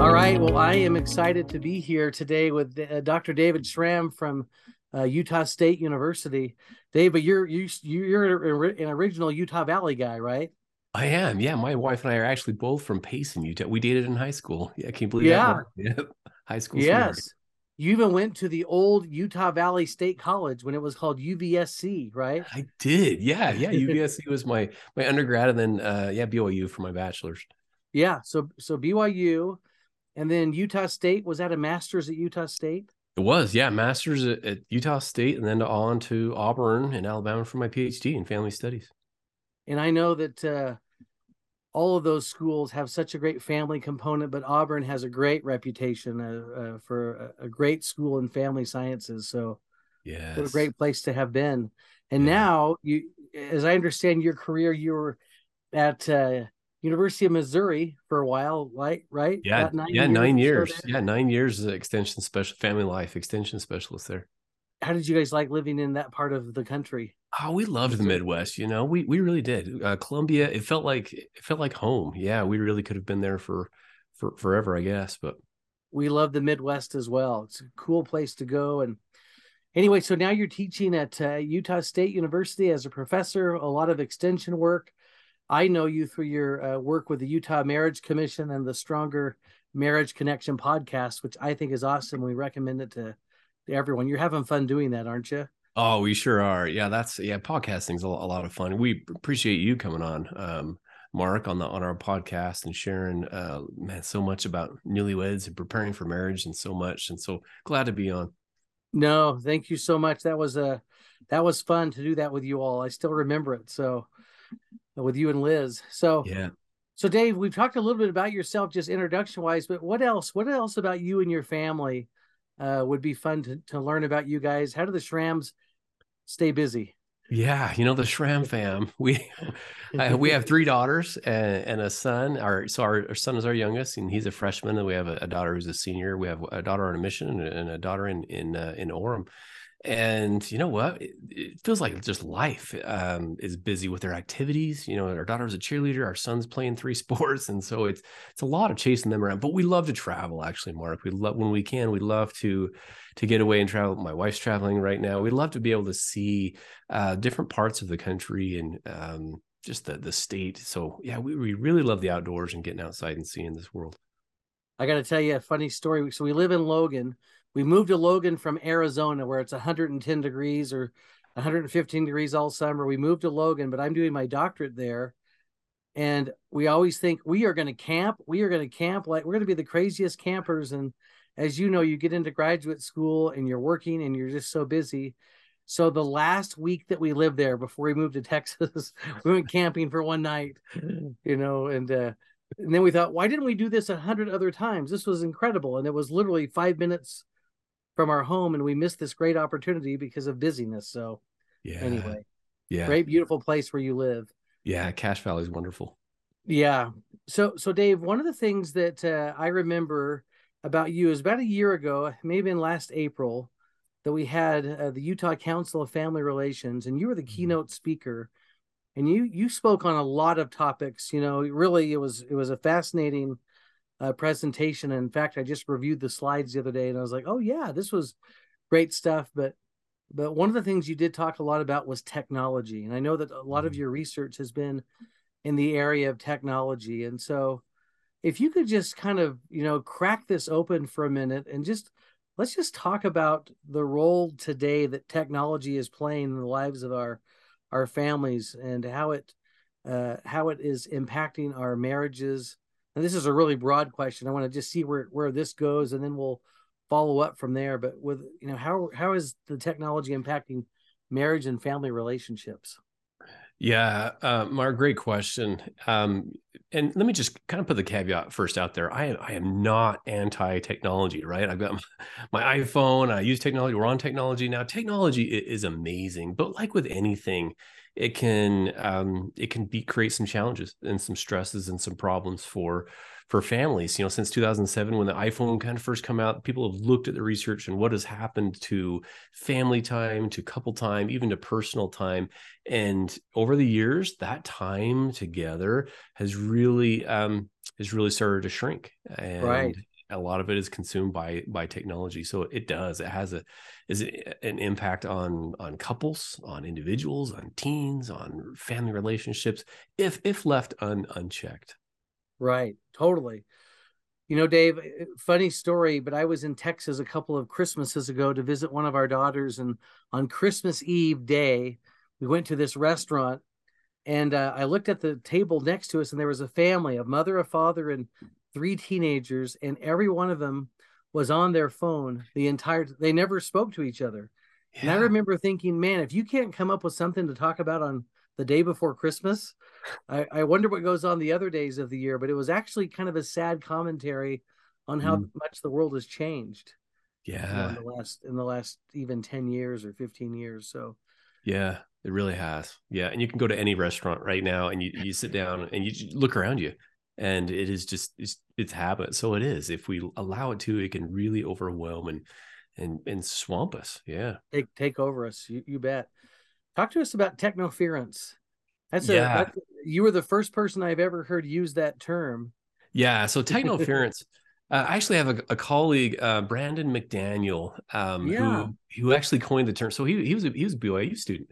All right. Well, I am excited to be here today with uh, Dr. David Schramm from uh, Utah State University. Dave, but you're you you're an original Utah Valley guy, right? I am. Yeah, my wife and I are actually both from Payson, Utah. We dated in high school. Yeah, can you believe yeah. that? Yeah, high school. Yes. You even went to the old Utah Valley State College when it was called UVSC, right? I did. Yeah, yeah. UVSC was my my undergrad, and then uh, yeah, BYU for my bachelor's. Yeah. So so BYU, and then Utah State was that a master's at Utah State? It was, yeah, master's at, at Utah State, and then on to Auburn in Alabama for my PhD in family studies. And I know that uh, all of those schools have such a great family component, but Auburn has a great reputation uh, uh, for a, a, great school in family sciences. So, yeah, what a great place to have been. And yeah. now, you, as I understand your career, you were at uh, University of Missouri for a while, right? Right? Yeah, nine yeah, years nine years. Yeah, nine years as extension special family life extension specialist there. How did you guys like living in that part of the country? Oh, we loved the Midwest. You know, we we really did. Uh, Columbia, it felt like it felt like home. Yeah, we really could have been there for for forever, I guess. But we love the Midwest as well. It's a cool place to go. And anyway, so now you're teaching at uh, Utah State University as a professor. A lot of extension work. I know you through your uh, work with the Utah Marriage Commission and the Stronger Marriage Connection podcast, which I think is awesome. We recommend it to, to everyone. You're having fun doing that, aren't you? Oh, we sure are. Yeah, that's yeah. Podcasting's a, a lot of fun. We appreciate you coming on, um, Mark, on the on our podcast and sharing, uh, man, so much about newlyweds and preparing for marriage and so much. And so glad to be on. No, thank you so much. That was a uh, that was fun to do that with you all. I still remember it. So with you and Liz. So yeah. So Dave, we've talked a little bit about yourself just introduction wise, but what else? What else about you and your family uh, would be fun to, to learn about you guys? How do the Schramms stay busy? Yeah, you know the Schramm fam. We uh, we have three daughters and, and, a son. Our so our, our, son is our youngest, and he's a freshman. And we have a, a, daughter who's a senior. We have a daughter on a mission and a daughter in in uh, in Orem and you know what? It, it feels like just life um, is busy with their activities. You know our daughter's a cheerleader our son's playing three sports and so it's it's a lot of chasing them around. But we love to travel actually mark. We love when we can we love to to get away and travel. My wife's traveling right now. We love to be able to see uh, different parts of the country and um, just the the state. So yeah we, we really love the outdoors and getting outside and seeing this world. I got to tell you a funny story. So we live in logan we moved to Logan from Arizona where it's 110 degrees or 115 degrees all summer. We moved to Logan, but I'm doing my doctorate there. And we always think we are going to camp. We are going to camp like we're going to be the craziest campers. And as you know, you get into graduate school and you're working and you're just so busy. So the last week that we lived there before we moved to Texas, we went camping for one night, you know, and uh, and then we thought, why didn't we do this a hundred other times? This was incredible, and it was literally five minutes from our home and we missed this great opportunity because of busyness. So yeah. Anyway. Yeah. Great beautiful place where you live. Yeah, Cache Valley is wonderful. Yeah. So so Dave, one of the things that uh, I remember about you is about a year ago, maybe in last April, that we had uh, the Utah Council of Family Relations, and you were the mm-hmm. keynote speaker, and you you spoke on a lot of topics. You know, really, it was it was a fascinating uh, presentation. And in fact, I just reviewed the slides the other day, and I was like, "Oh yeah, this was great stuff." But but one of the things you did talk a lot about was technology, and I know that a lot of mm-hmm. your research has been in the area of technology. And so, if you could just kind of you know crack this open for a minute and just let's just talk about the role today that technology is playing in the lives of our our families and how it uh, how it is impacting our marriages and this is a really broad question. I want to just see where where this goes, and then we'll follow up from there. But with you know, how how is the technology impacting marriage and family relationships? Yeah, uh, Mark, great question. Um, and let me just kind of put the caveat first out there. I I am not anti-technology, right? I've got my, my iPhone. I use technology. We're on technology now. Technology is amazing, but like with anything, it can um, it can be create some challenges and some stresses and some problems for for families. You know, since 2007, when the iPhone kind of first come out, people have looked at the research and what has happened to family time, to couple time, even to personal time. And over the years, that time together has really um, has really started to shrink. And right. A lot of it is consumed by by technology. So it does. It has a is an impact on on couples, on individuals, on teens, on family relationships, if if left un, unchecked. Right. Totally. You know, Dave, eh, eh, funny story, but I was in Texas a couple of Christmases ago to visit one of our daughters. And on Christmas Eve day, we went to this restaurant and uh, I looked at the table next to us, and there was a family, a mother, a father, and three teenagers, and every one of them was on their phone the entire. They never spoke to each other, yeah. and I remember thinking, man, if you can't come up with something to talk about on the day before Christmas. I, I wonder what goes on the other days of the year, but it was actually kind of a sad commentary on how mm. much the world has changed. Yeah. In the last in the last even 10 years or 15 years. So yeah, it really has. Yeah. And you can go to any restaurant right now and you, you sit down and you look around you and it is just it's, it's habit. So it is. If we allow it to, it can really overwhelm and and and swamp us. Yeah. Take take over us. You, you bet. Talk to us about technoference. That's a yeah. That's, you were the first person I've ever heard use that term. Yeah. So technoference. uh, I actually have a, a colleague, uh, Brandon McDaniel, um, yeah. who who actually coined the term. So he he was a, he was a BYU student.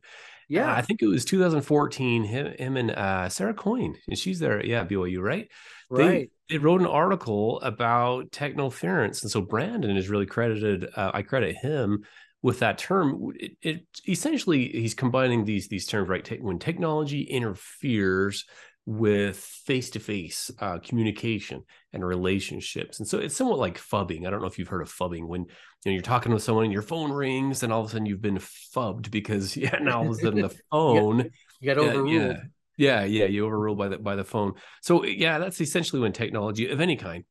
Yeah, uh, I think it was 2014. Him, him and uh, Sarah Coyne, and she's there. Yeah, BYU, right? Right. They, they wrote an article about technoference, and so Brandon is really credited. Uh, I credit him with that term it, it, essentially he's combining these these terms right when technology interferes with face-to-face uh, communication and relationships. And so it's somewhat like phubbing i don't know if you've heard of phubbing when you know you're talking with someone and your phone rings and all of a sudden you've been phubbed because yeah now all of a sudden the phone you got overruled yeah, yeah yeah you overruled by the by the phone. So yeah that's essentially when technology of any kind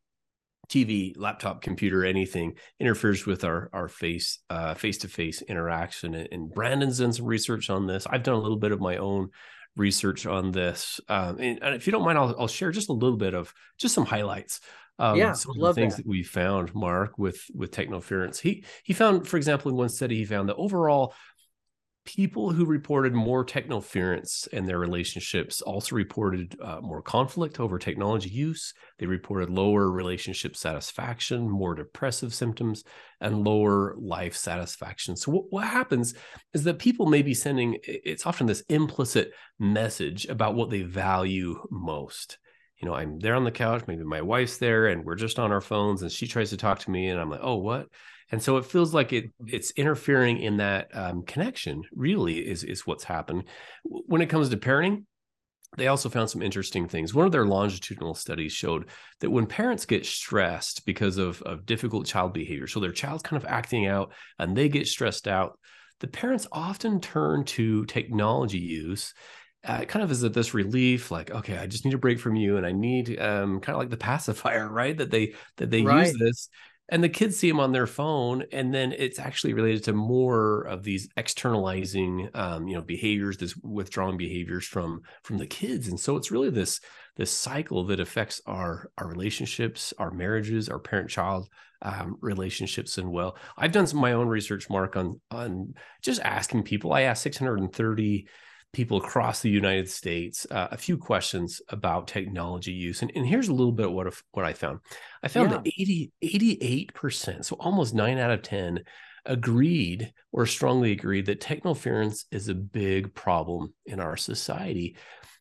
TV, laptop, computer, anything interferes with our our face uh, face-to-face interaction. And Brandon's done some research on this. I've done a little bit of my own research on this. Um, and, and, if you don't mind, I'll, I'll share just a little bit of just some highlights. Um, yeah, some of the things that. that we found, Mark, with with technoference. He he found, for example, in one study, he found that overall people who reported more technoference in their relationships also reported uh, more conflict over technology use. They reported lower relationship satisfaction, more depressive symptoms, and lower life satisfaction. So, what, what happens is that people may be sending, it's often this implicit message about what they value most you know, I'm there on the couch, maybe my wife's there and we're just on our phones and she tries to talk to me and I'm like, oh, what? and so it feels like it it's interfering in that um, connection really is is what's happened. When it comes to parenting they also found some interesting things. One of their longitudinal studies showed that when parents get stressed because of, of difficult child behavior so their child's kind of acting out and they get stressed out the parents often turn to technology use uh, kind of is it this relief like okay i just need a break from you and i need um, kind of like the pacifier right? That they that they right. use this and the kids see them on their phone and then it's actually related to more of these externalizing um, you know behaviors this withdrawing behaviors from from the kids and so it's really this this cycle that affects our our relationships our marriages our parent child um, relationships and well. I've done some of my own research mark on on just asking people. I asked 630 people across the United States uh, a few questions about technology use. And, and here's a little bit of what, what I found. I found yeah. that 80, 88%, so almost nine out of 10, agreed or strongly agreed that technoference is a big problem in our society.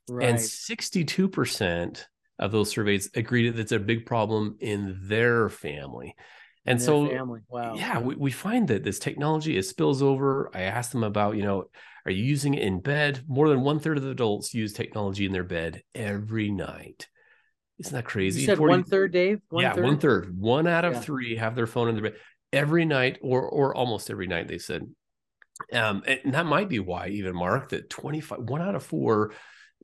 Right. And 62% of those surveys agreed that it's a big problem in their family. And so, family. Wow. Yeah, we, we find that this technology it spills over. I asked them about, you know, are you using it in bed? More than one third of the adults use technology in their bed every night. Isn't that crazy? You said 40, one third, Dave. One yeah, third? one third. One out of yeah. three have their phone in their bed every night, or or almost every night. They said. Um, and that might be why even Mark that 25 one out of four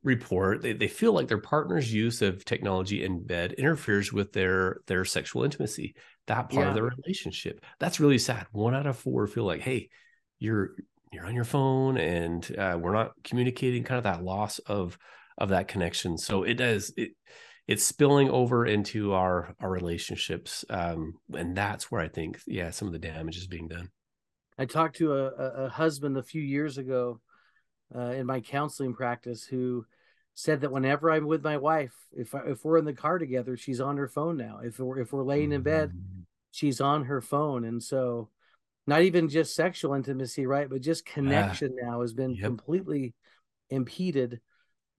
report they, they feel like their partner's use of technology in bed interferes with their their sexual intimacy that part yeah. of the relationship that's really sad one out of four feel like hey you're you're on your phone and uh, we're not communicating kind of that loss of of that connection so it does it it's spilling over into our our relationships um and that's where i think yeah some of the damage is being done i talked to a, a husband a few years ago uh, in my counseling practice who said that whenever I'm with my wife, if if we're in the car together, she's on her phone now. If we're if we're laying in bed, mm-hmm. she's on her phone, and so not even just sexual intimacy, right? But just connection now has been yep. completely impeded.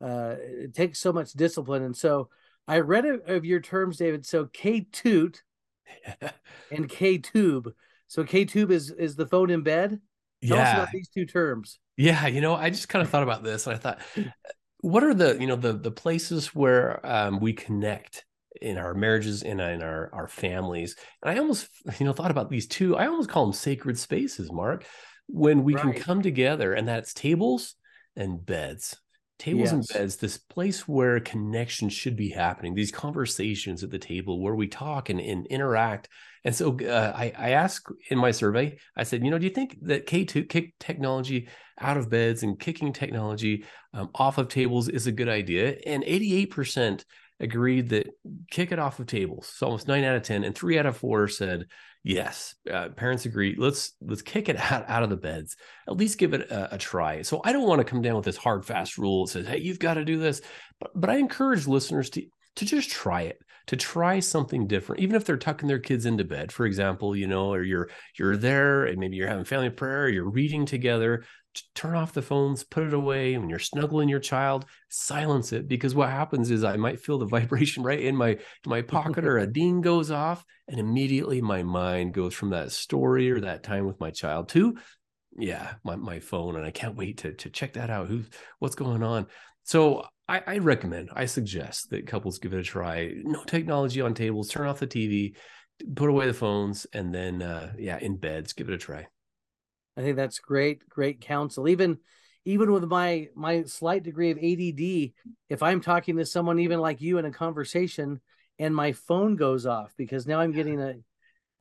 Uh, it takes so much discipline, and so I read of your terms, David. So KTOT and KTOB. So KTOB is is the phone in bed. Tell yeah. us about these two terms. Yeah, you know, I just kind of thought about this and I thought, what are the you know the the places where um, we connect in our marriages and in our our families. And i almost you know thought about these two. I almost call them sacred spaces mark. When we right. can come together and that's tables and beds. Tables yes. and beds this place where connection should be happening these conversations at the table where we talk and, and interact. And so uh, I, I asked in my survey i said you know do you think that k2 kick technology out of beds and kicking technology um, off of tables is a good idea? And 88% agreed that kick it off of tables. So almost 9 out of 10 and 3 out of 4 said yes uh, parents agree. Let's let's kick it out, out of the beds. At least give it a, a, try. So i don't want to come down with this hard fast rule that says hey you've got to do this. But, but i encourage listeners to to just try it to try something different. Even if they're tucking their kids into bed for example you know or you're you're there and maybe you're having family prayer you're reading together turn off the phones, put it away. When you're snuggling your child, silence it because what happens is I might feel the vibration right in my my pocket or a ding goes off, and immediately my mind goes from that story or that time with my child to, yeah, my, my phone, and I can't wait to to check that out. Who's what's going on? So I, I recommend, I suggest that couples give it a try. No technology on tables, turn off the TV, put away the phones, and then uh, yeah, in beds, give it a try. I think that's great, great counsel. Even even with my my slight degree of ADD, if I'm talking to someone even like you in a conversation and my phone goes off because now I'm getting a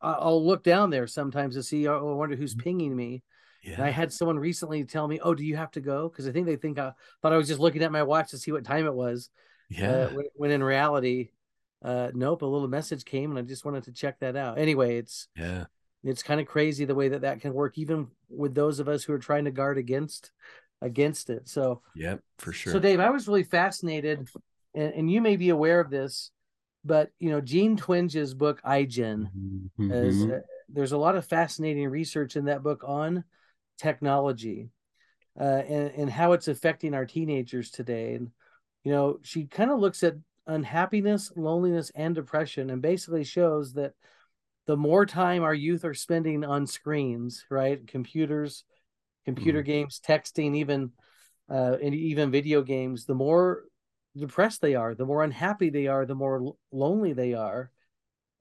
I'll look down there sometimes to see oh, I wonder who's mm-hmm. pinging me. Yeah. And I had someone recently tell me, "Oh, do you have to go?" Because I think they think I thought I was just looking at my watch to see what time it was. Uh, yeah. Uh, when, when, in reality, uh, nope. A little message came, and I just wanted to check that out. Anyway, it's yeah it's kind of crazy the way that that can work even with those of us who are trying to guard against against it. So yep for sure so dave i was really fascinated and, and you may be aware of this but you know jean twenge's book igen mm-hmm. is, uh, there's a lot of fascinating research in that book on technology uh, and, and how it's affecting our teenagers today. And you know she kind of looks at unhappiness loneliness and depression and basically shows that the more time our youth are spending on screens, right? Computers, computer mm. games, texting, even uh, and even video games, the more depressed they are, the more unhappy they are, the more lonely they are,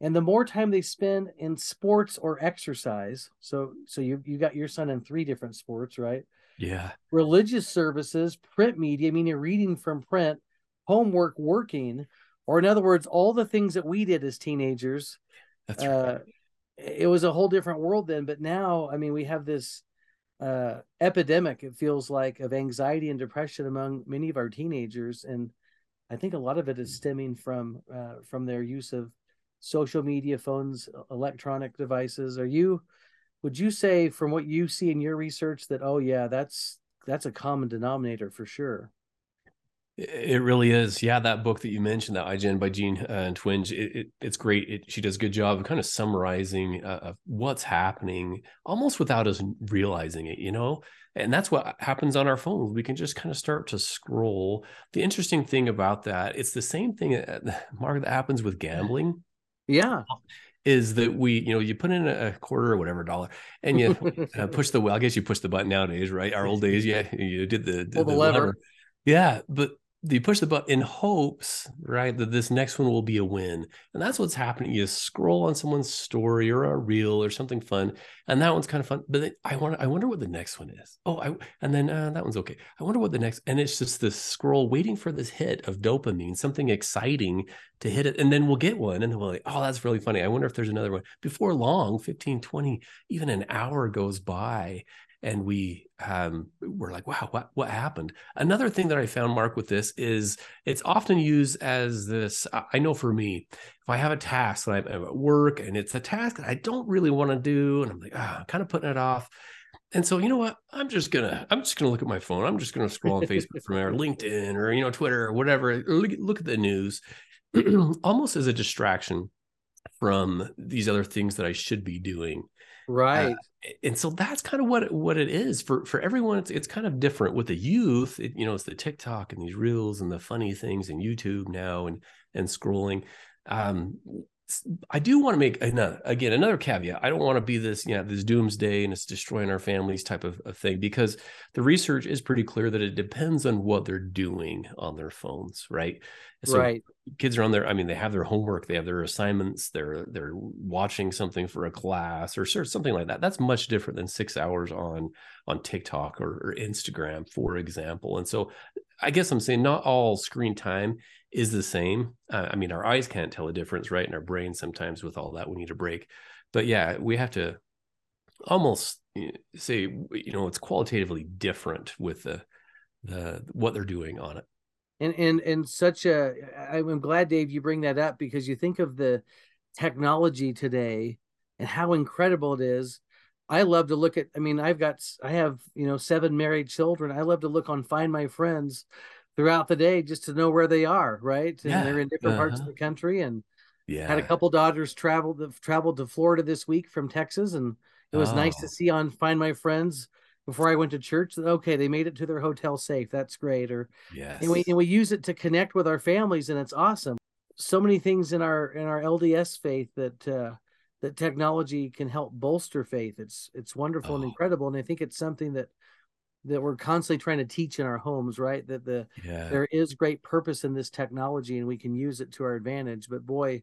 and the more time they spend in sports or exercise. So, so you you got your son in three different sports, right? Yeah. Religious services, print media. I mean, you're reading from print, homework, working, or in other words, all the things that we did as teenagers that's uh, It was a whole different world then, but now, I mean, we have this uh, epidemic. It feels like of anxiety and depression among many of our teenagers, and I think a lot of it is stemming from uh, from their use of social media, phones, electronic devices. Are you? Would you say, from what you see in your research, that oh yeah, that's that's a common denominator for sure? It really is. Yeah, that book that you mentioned, that IGen by Jean uh, Twenge, it, it, it's great. It, she does a good job of kind of summarizing uh, of what's happening almost without us realizing it, you know? And that's what happens on our phones. We can just kind of start to scroll. The interesting thing about that, it's the same thing, uh, Mark, that happens with gambling. Yeah is that we, you know, you put in a quarter or whatever dollar and you uh, push the, well, I guess you push the button nowadays, right? Our old days, yeah, you did the, the, the lever. lever. Yeah. But you push the button in hopes, right, that this next one will be a win. And that's what's happening. You scroll on someone's story or a reel or something fun, and that one's kind of fun. But then I want I wonder what the next one is. Oh, I and then uh, that one's okay. I wonder what the next and it's just this scroll waiting for this hit of dopamine, something exciting to hit it. And then we'll get one and we'll like, oh, that's really funny. I wonder if there's another one. Before long, 15, 20, even an hour goes by and we um, were like, wow, what what happened? Another thing that I found, Mark, with this is it's often used as this. I know for me, if I have a task that I'm at work and it's a task that I don't really want to do, and I'm like, ah, I'm kind of putting it off. And so, you know what? I'm just gonna I'm just gonna look at my phone. I'm just gonna scroll on Facebook from there, LinkedIn, or you know, Twitter, or whatever. Look at the news, almost as a distraction from these other things that I should be doing. Right. Uh, and so that's kind of what what it is for for everyone. It's it's kind of different with the youth. It, you know, it's the TikTok and these reels and the funny things and YouTube now and and scrolling. Um, I do want to make another, again another caveat. I don't want to be this, you know, this doomsday and it's destroying our families type of, of, thing because the research is pretty clear that it depends on what they're doing on their phones, right? So right. Kids are on there. I mean, they have their homework, they have their assignments, they're they're watching something for a class or something like that. That's much different than six hours on on TikTok or, or Instagram, for example. And so, I guess I'm saying not all screen time is the same. Uh, I mean, our eyes can't tell a difference, right? And our brain sometimes with all that we need a break. But yeah, we have to almost say, you know, it's qualitatively different with the the what they're doing on it. And and and such a I'm glad Dave you bring that up because you think of the technology today and how incredible it is. I love to look at I mean I've got I have, you know, seven married children. I love to look on Find My Friends throughout the day just to know where they are, right? And yeah. they're in different uh-huh. parts of uh-huh. the country. And yeah, had a couple daughters traveled traveled to Florida this week from Texas, and it was oh. nice to oh. see on Find My Friends before I went to church. Okay, they made it to their hotel safe. That's great. Or yes, and we and we use it to connect with our families, and it's awesome. So many things in our in our LDS faith that uh, that technology can help bolster faith. It's it's wonderful oh. and incredible, and I think it's something that that we're constantly trying to teach in our homes right? That the yeah. there is great purpose in this technology and we can use it to our advantage but boy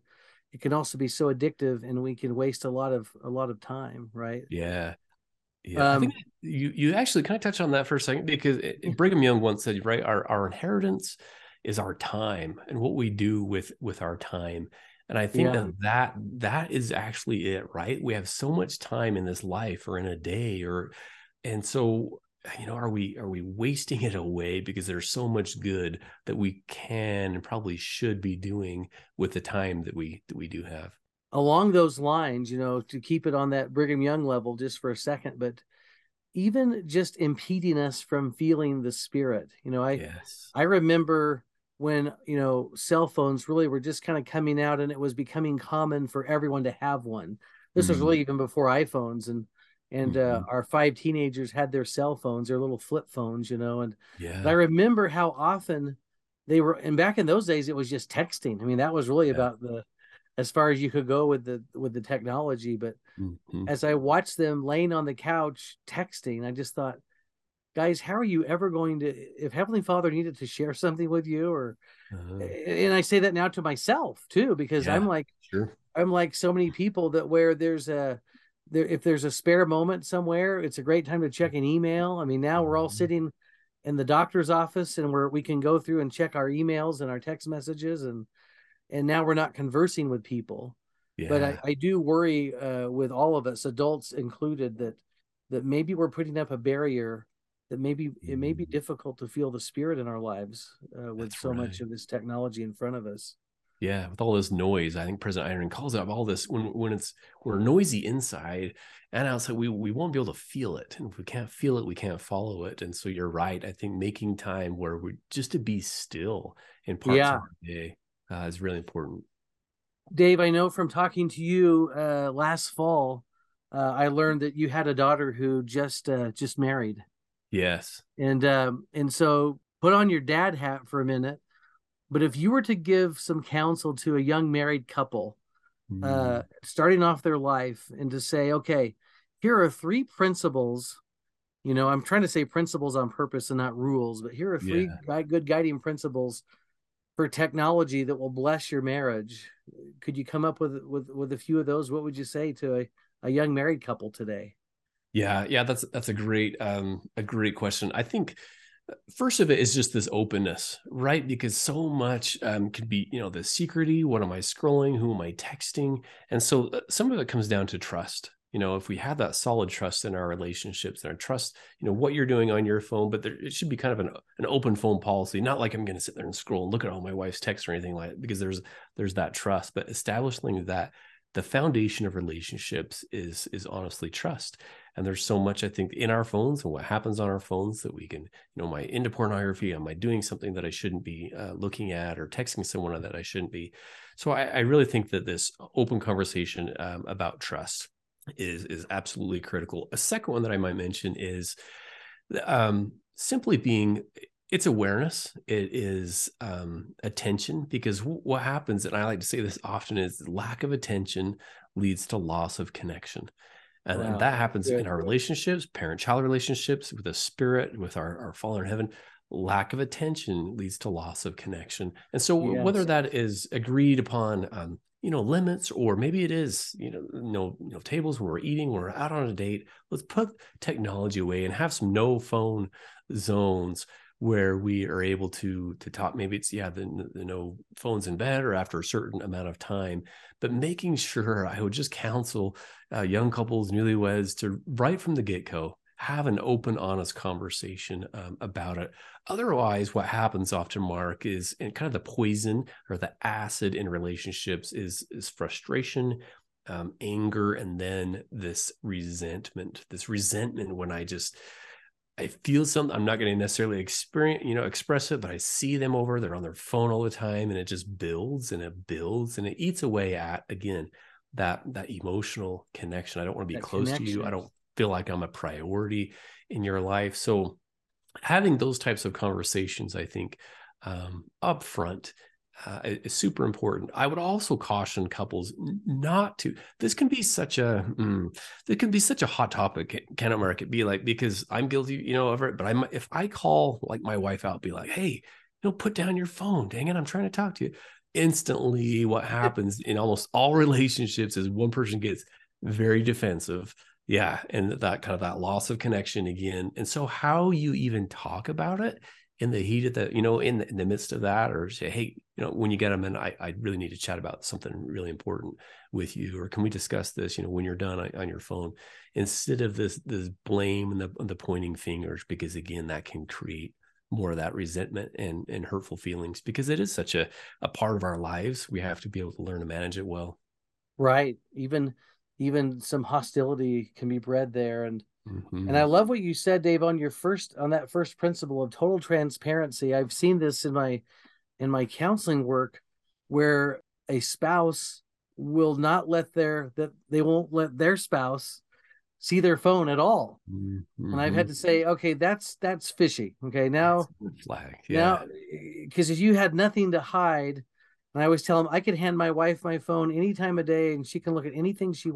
it can also be so addictive and we can waste a lot of a lot of time right? Yeah. Yeah um, I think you you actually kind of touch on that for a second? Because it, brigham young once said right our our inheritance is our time and what we do with with our time. And i think yeah. that that that is actually it right? We have so much time in this life or in a day or and so you know are we are we wasting it away because there's so much good that we can and probably should be doing with the time that we that we do have along those lines you know to keep it on that brigham young level just for a second but even just impeding us from feeling the spirit you know i yes. i remember when you know cell phones really were just kind of coming out and it was becoming common for everyone to have one this mm-hmm. was really even before iphones and and uh, mm-hmm. uh, our five teenagers had their cell phones, their little flip phones, you know. And, yeah. I remember how often they were. And back in those days, it was just texting. I mean, that was really yeah. about the as far as you could go with the with the technology. But mm-hmm. as I watched them laying on the couch texting, I just thought, guys, how are you ever going to? If Heavenly Father needed to share something with you, or uh-huh. and I say that now to myself too, because yeah, I'm like, sure. I'm like so many people that where there's a there if there's a spare moment somewhere, it's a great time to check an email. I mean, now we're all mm-hmm. sitting in the doctor's office and where we can go through and check our emails and our text messages and and now we're not conversing with people. Yeah. But I, I do worry uh, with all of us, adults included, that that maybe we're putting up a barrier that maybe it may be mm-hmm. difficult to feel the spirit in our lives uh, with That's so right. much of this technology in front of us. Yeah, with all this noise, I think President Eyring calls out all this when when it's we're noisy inside and outside, we we won't be able to feel it. And if we can't feel it, we can't follow it. And so you're right. I think making time where we just to be still in parts yeah. of our day uh, is really important. Dave, I know from talking to you uh, last fall, uh, I learned that you had a daughter who just uh, just married. Yes, and um, and so put on your dad hat for a minute but if you were to give some counsel to a young married couple, mm. uh, starting off their life, and to say, okay, here are three principles you know i'm trying to say principles on purpose and not rules but here are three yeah. good guiding principles for technology that will bless your marriage could you come up with with with a few of those what would you say to a, a young married couple today yeah yeah that's that's a great um a great question i think first of it is just this openness right? Because so much um, can be you know the secrety what am i scrolling? Who am i texting? And so uh, some of it comes down to trust. You know if we have that solid trust in our relationships and our trust you know what you're doing on your phone but there, it should be kind of an, an open phone policy. Not like i'm going to sit there and scroll and look at all my wife's texts or anything like that because there's there's that trust but establishing that the foundation of relationships is is honestly trust and there's so much i think in our phones and what happens on our phones that we can you know am i into pornography am i doing something that i shouldn't be uh, looking at or texting someone that i shouldn't be? So i, I really think that this open conversation um, about trust is is absolutely critical. A second one that i might mention is um, simply being it's awareness. It is um, attention because w- what happens and i like to say this often is lack of attention leads to loss of connection and, wow. and that happens Good. in our relationships parent child relationships with the spirit with our, our father in heaven lack of attention leads to loss of connection and so yes. whether that is agreed upon um, you know limits or maybe it is you know no you know tables when we're eating when we're out on a date let's put technology away and have some no phone zones where we are able to to talk maybe it's yeah the, the no phones in bed or after a certain amount of time but making sure i would just counsel uh, young couples newlyweds to right from the get-go have an open honest conversation um, about it. Otherwise what happens often mark is and kind of the poison or the acid in relationships is is frustration um, anger and then this resentment this resentment when i just I feel something. I'm not going to necessarily experience, you know, express it, but I see them over. They're on their phone all the time, and it just builds and it builds and it eats away at again that that emotional connection. I don't want to be that close connection. to you. I don't feel like I'm a priority in your life. So having those types of conversations, I think, um, upfront uh, is super important. I would also caution couples not to. This can be such a mm, this can be such a hot topic. Can it, Mark? It be like because I'm guilty, you know, of it. But I'm if I call like my wife out, be like, hey, you know, put down your phone. Dang it, I'm trying to talk to you. Instantly, what happens in almost all relationships is one person gets very defensive. Yeah, and that kind of that loss of connection again. And so, how you even talk about it in the heat of the, you know, in the, in the midst of that, or say, hey, you know, when you get them in, I, I really need to chat about something really important with you, or can we discuss this, you know, when you're done on, on your phone, instead of this this blame and the the pointing fingers, because again, that can create more of that resentment and and hurtful feelings because it is such a a part of our lives. We have to be able to learn to manage it well. Right. Even even some hostility can be bred there, and Mm-hmm. And I love what you said, Dave, on your first on that first principle of total transparency. I've seen this in my in my counseling work where a spouse will not let their that they won't let their spouse see their phone at all. Mm-hmm. And I've had mm-hmm. to say, okay, that's that's fishy. Okay, now flag. Yeah. Now because if you had nothing to hide, and I always tell them I could hand my wife my phone any time of day and she can look at anything she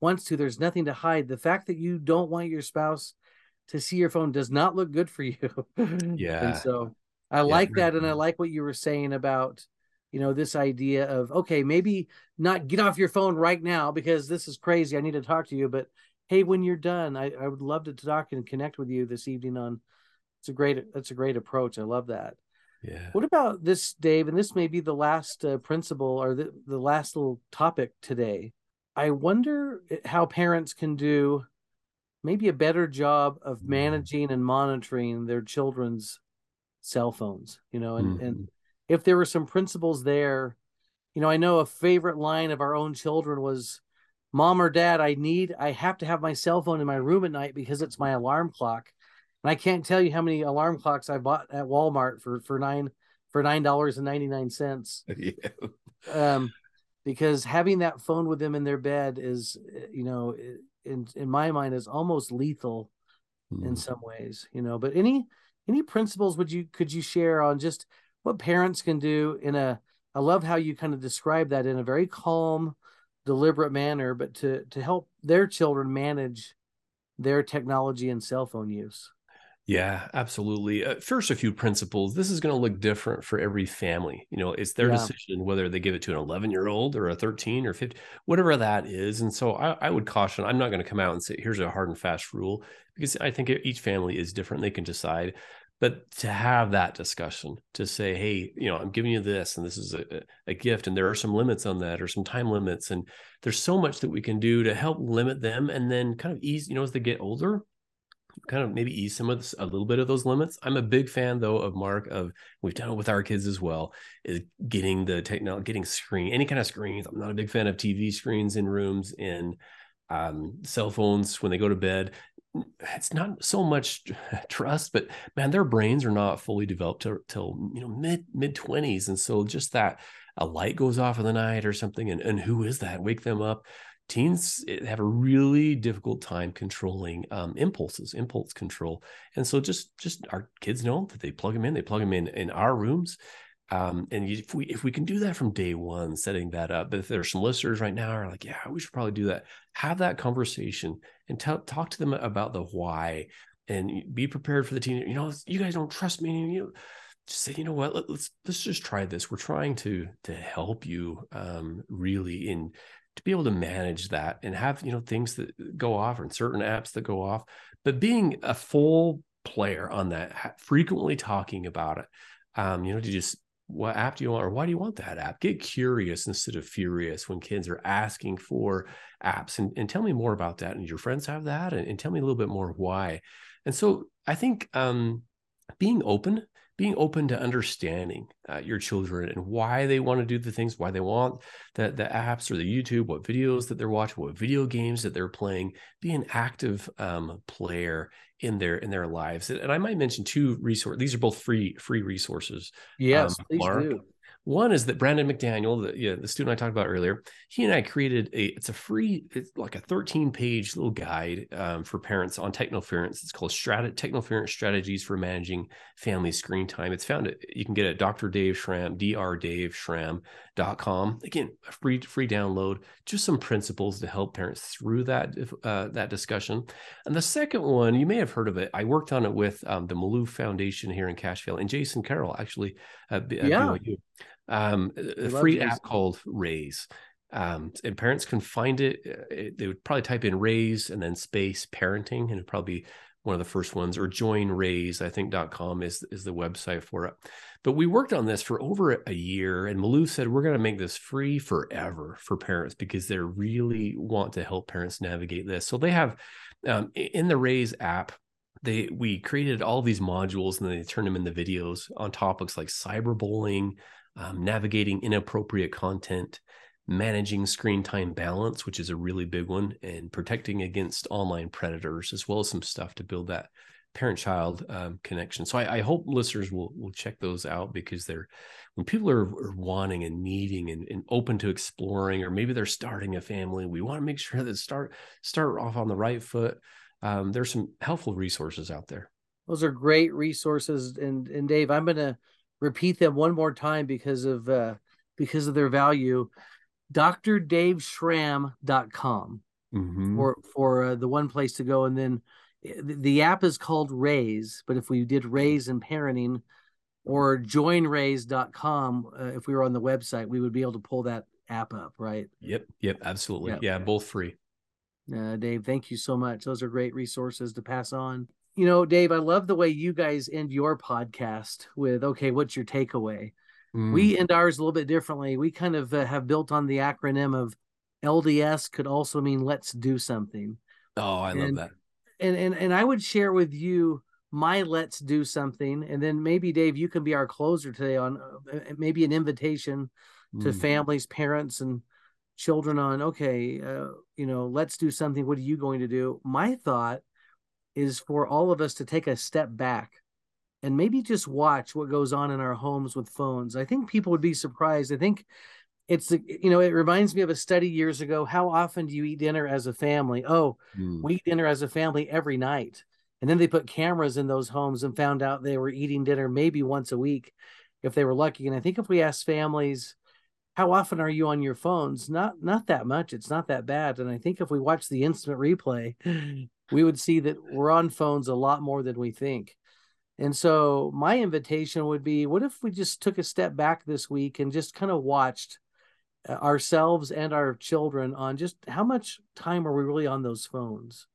wants to. There's nothing to hide. The fact that you don't want your spouse to see your phone does not look good for you. yeah. And so I yeah, like that. And I mm-hmm. like what you were saying about, you know, this idea of, okay, maybe not get off your phone right now because this is crazy. I need to talk to you. But hey, when you're done, I, I would love to talk and connect with you this evening on it's a great that's a great approach. I love that. Yeah. What about this, Dave? And this may be the last uh, principle or the, the last little topic today. I wonder how parents can do maybe a better job of mm-hmm. managing and monitoring their children's cell phones, you know, and, mm-hmm. and if there were some principles there, you know, I know a favorite line of our own children was, Mom or Dad, I need, I have to have my cell phone in my room at night because it's my alarm clock. And I can't tell you how many alarm clocks I bought at Walmart for, for nine, for $9.99. Yeah. Um, because having that phone with them in their bed is you know in in my mind is almost lethal mm. in hmm. some ways you know but any any principles would you could you share on just what parents can do in a i love how you kind of describe that in a very calm deliberate manner but to to help their children manage their technology and cell phone use. Yeah, absolutely. Uh, first, a few principles. This is going to look different for every family. You know, it's their yeah. decision whether they give it to an 11 year old or a 13 or 15, whatever that is. And so I, I would caution, I'm not going to come out and say, here's a hard and fast rule because I think each family is different. They can decide. But to have that discussion, to say, hey, you know, I'm giving you this and this is a, a gift, and there are some limits on that or some time limits. And there's so much that we can do to help limit them and then kind of ease, you know, as they get older, kind of maybe ease some of this, a little bit of those limits. I'm a big fan though of Mark of we've done it with our kids as well is getting the technology, getting screen, any kind of screens. I'm not a big fan of TV screens in rooms and um, cell phones when they go to bed. It's not so much trust, but man, their brains are not fully developed till, till you know mid mid twenties, and so just that a light goes off in the night or something, and and who is that? Wake them up teens have a really difficult time controlling um, impulses impulse control. And so just just our kids know that they plug them in they plug them in in our rooms. Um, and if we if we can do that from day one setting that up but if there's some listeners right now are like yeah we should probably do that have that conversation and tell, talk to them about the why and be prepared for the teen you know you guys don't trust me you know, just say you know what? Let, us let's just try this. We're trying to to help you um, really in to be able to manage that and have you know things that go off and certain apps that go off but being a full player on that frequently talking about it um you know to just what app do you want or why do you want that app? Get curious instead of furious when kids are asking for apps and, and tell me more about that and your friends have that and, and tell me a little bit more why. And so i think um being open being open to understanding uh, your children and why they want to do the things, why they want the, the apps or the YouTube, what videos that they're watching, what video games that they're playing, be an active um, player in their in their lives. And I might mention two resources. These are both free free resources. Yes, um, please Mark. do. One is that Brandon McDaniel, the, you know, the student I talked about earlier, he and I created a it's a free it's like a 13 page little guide um, for parents on technoference. It's called Strat- Technoference Strategies for Managing Family Screen Time. It's found at you can get it at Dr. Dave Schramm, drdaveschramm.com. Again, a free free download, just some principles to help parents through that uh, that discussion. And the second one, you may have heard of it. I worked on it with um, the Maloof Foundation here in Cache Valley and Jason Carroll actually. Uh, yeah um, a free app called Raise. Um, and parents can find it, uh, it, They would probably type in Raise and then space parenting, and it'd probably be one of the first ones. Or join Raise, I think .com is is the website for it. But we worked on this for over a year, and Maloof said we're going to make this free forever for parents because they really want to help parents navigate this. So they have um, in the Raise app they we created all these modules and then they turn them into videos on topics like cyberbullying, um, navigating inappropriate content, managing screen time balance, which is a really big one, and protecting against online predators, as well as some stuff to build that parent-child um, connection. So I, I, hope listeners will will check those out because they're when people are, are wanting and needing and, and, open to exploring, or maybe they're starting a family, we want to make sure that start start off on the right foot. Um, there's some helpful resources out there. Those are great resources, and and Dave, I'm gonna repeat them one more time because of uh, because of their value. DrDaveSchramm.com mm-hmm. for for uh, the one place to go, and then eh, the, the app is called Raise. But if we did Raise and parenting, or joinraise.com, uh, if we were on the website, we would be able to pull that app up, right? Yep, yep, absolutely. Yep. Yeah, both free. Uh, Dave, thank you so much. Those are great resources to pass on you know, Dave, I love the way you guys end your podcast with, okay, what's your takeaway? Mm. We end ours a little bit differently. We kind of uh, have built on the acronym of LDS could also mean let's do something. Oh, I and, love that. And, and and I would share with you my let's do something and then maybe Dave you can be our closer today on uh, maybe an invitation to mm. families, parents and children on okay, uh, you know, let's do something. What are you going to do? My thought is for all of us to take a step back and maybe just watch what goes on in our homes with phones. I think people would be surprised. I think it's you know it reminds me of a study years ago. How often do you eat dinner as a family? Oh, mm. we eat dinner as a family every night. And then they put cameras in those homes and found out they were eating dinner maybe once a week if they were lucky. And I think if we ask families, how often are you on your phones? Not not that much. It's not that bad. And I think if we watch the instant replay, we would see that we're on phones a lot more than we think. And so my invitation would be what if we just took a step back this week and just kind of watched uh, ourselves and our children on just how much time are we really on those phones?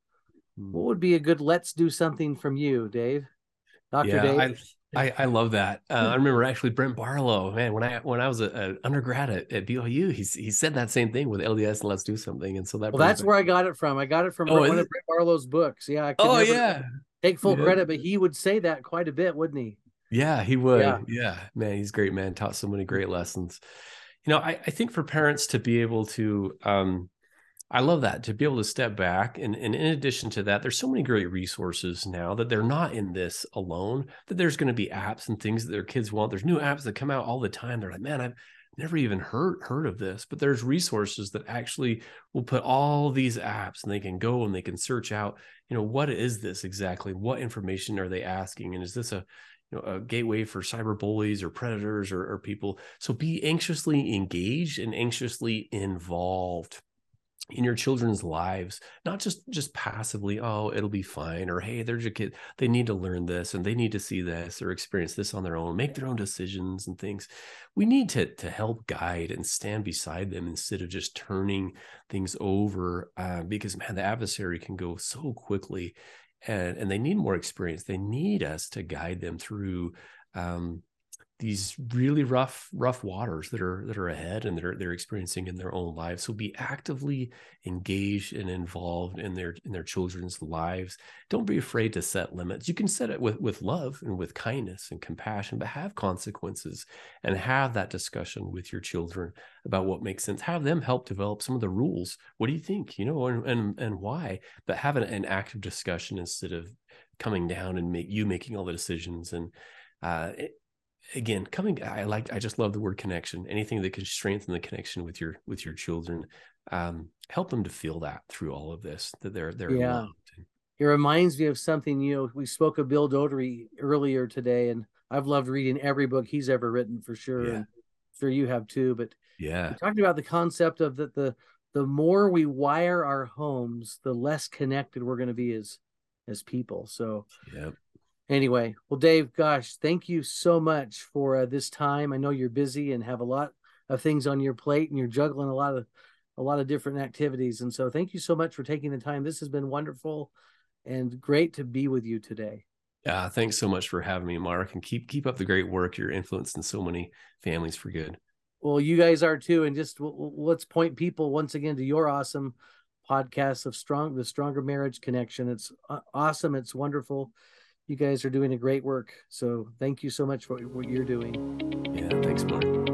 Hmm. What would be a good let's do something from you, Dave? Dr. Yeah, Dave. I, I, I love that. Uh, I remember actually Brent Barlow, man, when I when I was an undergrad at, at BYU, he he said that same thing with LDS and let's do something. And so that well, that's where I got it from. I got it from oh, one of Brent Barlow's books. Yeah. oh yeah. Take full yeah. credit, but he would say that quite a bit, wouldn't he? Yeah, he would. Yeah. yeah, man, he's a great, man. Taught so many great lessons. You know, I, I think for parents to be able to um, I love that to be able to step back. And, and in addition to that, there's so many great resources now that they're not in this alone, that there's going to be apps and things that their kids want. There's new apps that come out all the time. They're like, man, I've never even heard heard of this. But there's resources that actually will put all these apps and they can go and they can search out, you know, what is this exactly? What information are they asking? And is this a you know, a gateway for cyber bullies or predators or, or people. So be anxiously engaged and anxiously involved in your children's lives not just just passively oh it'll be fine or hey they're just kid they need to learn this and they need to see this or experience this on their own make their own decisions and things. We need to to help guide and stand beside them instead of just turning things over uh, because man the adversary can go so quickly and and they need more experience. They need us to guide them through um, these really rough rough waters that are that are ahead and they're they're experiencing in their own lives. So be actively engaged and involved in their in their children's lives. Don't be afraid to set limits. You can set it with with love and with kindness and compassion but have consequences and have that discussion with your children about what makes sense. Have them help develop some of the rules. What do you think? You know and and, and why? But have an, an active discussion instead of coming down and make you making all the decisions and uh, again coming i like i just love the word connection anything that can strengthen the connection with your with your children um, help them to feel that through all of this that they're they're yeah loved. it reminds me of something you know we spoke of bill doherty earlier today and i've loved reading every book he's ever written for sure yeah. and sure you have too but yeah talking about the concept of that the the more we wire our homes the less connected we're going to be as as people so yeah anyway well dave gosh thank you so much for uh, this time. I know you're busy and have a lot of things on your plate and you're juggling a lot of a lot of different activities. And so thank you so much for taking the time. This has been wonderful and great to be with you today. Yeah thanks so much for having me mark and keep keep up the great work. You're influencing so many families for good. Well you guys are too. And just let's point people once again to your awesome podcast of strong the stronger marriage connection. It's uh, awesome. It's wonderful you guys are doing a great work. So thank you so much for what you're doing. Yeah, thanks, Mark.